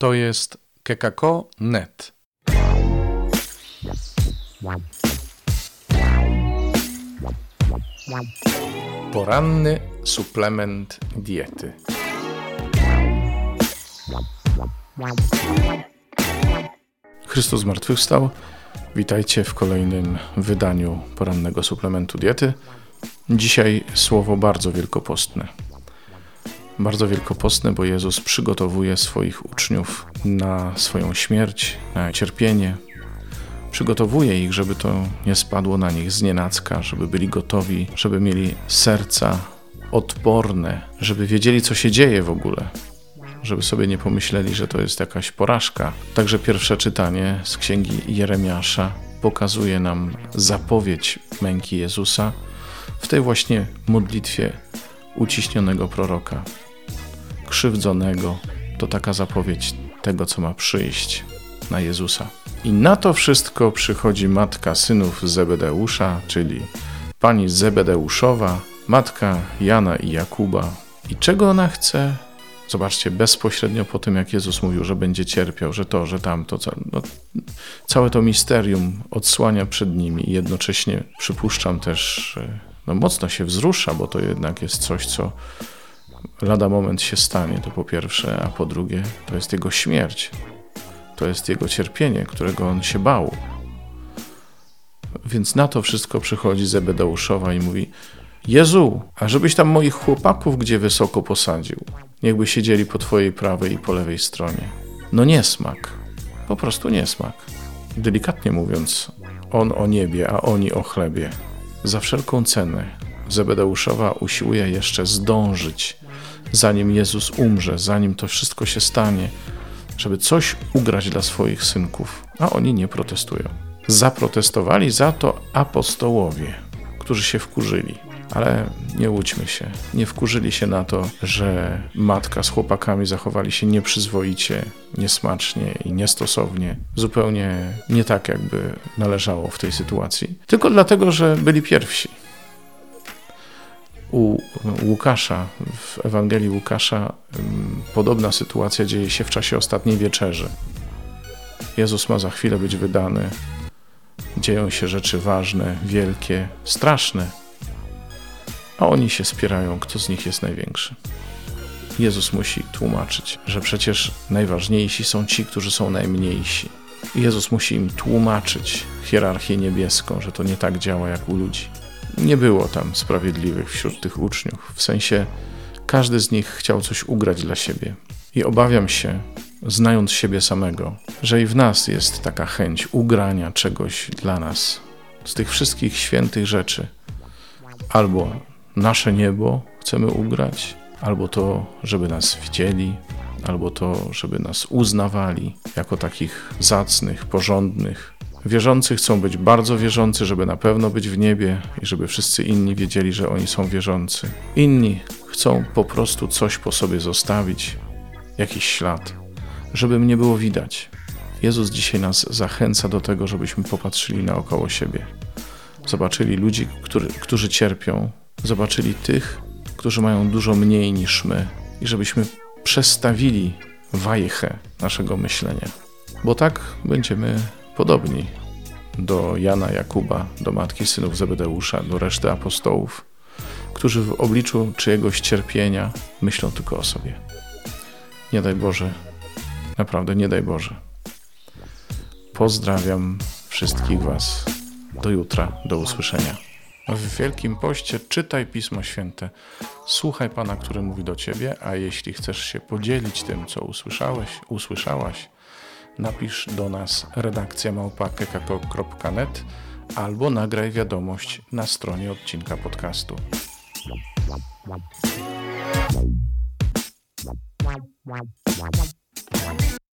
To jest kekako.net. Poranny suplement diety. Chrystus zmartwychwstał. Witajcie w kolejnym wydaniu porannego suplementu diety. Dzisiaj słowo bardzo wielkopostne. Bardzo wielkopostne, bo Jezus przygotowuje swoich uczniów na swoją śmierć, na cierpienie. Przygotowuje ich, żeby to nie spadło na nich z nienacka, żeby byli gotowi, żeby mieli serca odporne, żeby wiedzieli, co się dzieje w ogóle, żeby sobie nie pomyśleli, że to jest jakaś porażka. Także pierwsze czytanie z księgi Jeremiasza pokazuje nam zapowiedź męki Jezusa w tej właśnie modlitwie uciśnionego proroka, krzywdzonego. To taka zapowiedź tego, co ma przyjść na Jezusa. I na to wszystko przychodzi matka synów Zebedeusza, czyli pani Zebedeuszowa, matka Jana i Jakuba. I czego ona chce? Zobaczcie, bezpośrednio po tym, jak Jezus mówił, że będzie cierpiał, że to, że tamto, no, całe to misterium odsłania przed nimi i jednocześnie przypuszczam też, no mocno się wzrusza, bo to jednak jest coś, co lada moment się stanie, to po pierwsze, a po drugie, to jest jego śmierć. To jest jego cierpienie, którego on się bał. Więc na to wszystko przychodzi Zebedeuszowa i mówi: Jezu, a żebyś tam moich chłopaków gdzie wysoko posadził, niechby siedzieli po twojej prawej i po lewej stronie. No niesmak, po prostu niesmak. Delikatnie mówiąc, on o niebie, a oni o chlebie. Za wszelką cenę Zebedeuszowa usiłuje jeszcze zdążyć, zanim Jezus umrze, zanim to wszystko się stanie, żeby coś ugrać dla swoich synków, a oni nie protestują. Zaprotestowali za to apostołowie, którzy się wkurzyli. Ale nie łudźmy się, nie wkurzyli się na to, że matka z chłopakami zachowali się nieprzyzwoicie, niesmacznie i niestosownie, zupełnie nie tak, jakby należało w tej sytuacji, tylko dlatego, że byli pierwsi. U Łukasza, w Ewangelii Łukasza, podobna sytuacja dzieje się w czasie ostatniej wieczerzy. Jezus ma za chwilę być wydany. Dzieją się rzeczy ważne, wielkie, straszne, a oni się spierają, kto z nich jest największy. Jezus musi tłumaczyć, że przecież najważniejsi są ci, którzy są najmniejsi. Jezus musi im tłumaczyć hierarchię niebieską, że to nie tak działa jak u ludzi. Nie było tam sprawiedliwych wśród tych uczniów, w sensie każdy z nich chciał coś ugrać dla siebie. I obawiam się, znając siebie samego, że i w nas jest taka chęć ugrania czegoś dla nas z tych wszystkich świętych rzeczy. Albo nasze niebo chcemy ugrać, albo to, żeby nas widzieli, albo to, żeby nas uznawali jako takich zacnych, porządnych. Wierzący chcą być bardzo wierzący, żeby na pewno być w niebie i żeby wszyscy inni wiedzieli, że oni są wierzący. Inni chcą po prostu coś po sobie zostawić, jakiś ślad, żeby mnie było widać. Jezus dzisiaj nas zachęca do tego, żebyśmy popatrzyli naokoło siebie. Zobaczyli ludzi, który, którzy cierpią, zobaczyli tych, którzy mają dużo mniej niż my i żebyśmy przestawili wajchę naszego myślenia. Bo tak będziemy podobni do Jana, Jakuba, do matki synów Zebedeusza, do reszty apostołów, którzy w obliczu czyjegoś cierpienia myślą tylko o sobie. Nie daj Boże, naprawdę nie daj Boże. Pozdrawiam wszystkich Was. Do jutra, do usłyszenia. W Wielkim Poście czytaj Pismo Święte, słuchaj Pana, który mówi do Ciebie, a jeśli chcesz się podzielić tym, co usłyszałeś, usłyszałaś, napisz do nas redakcja małpa.kekako.net albo nagraj wiadomość na stronie odcinka podcastu. Wow.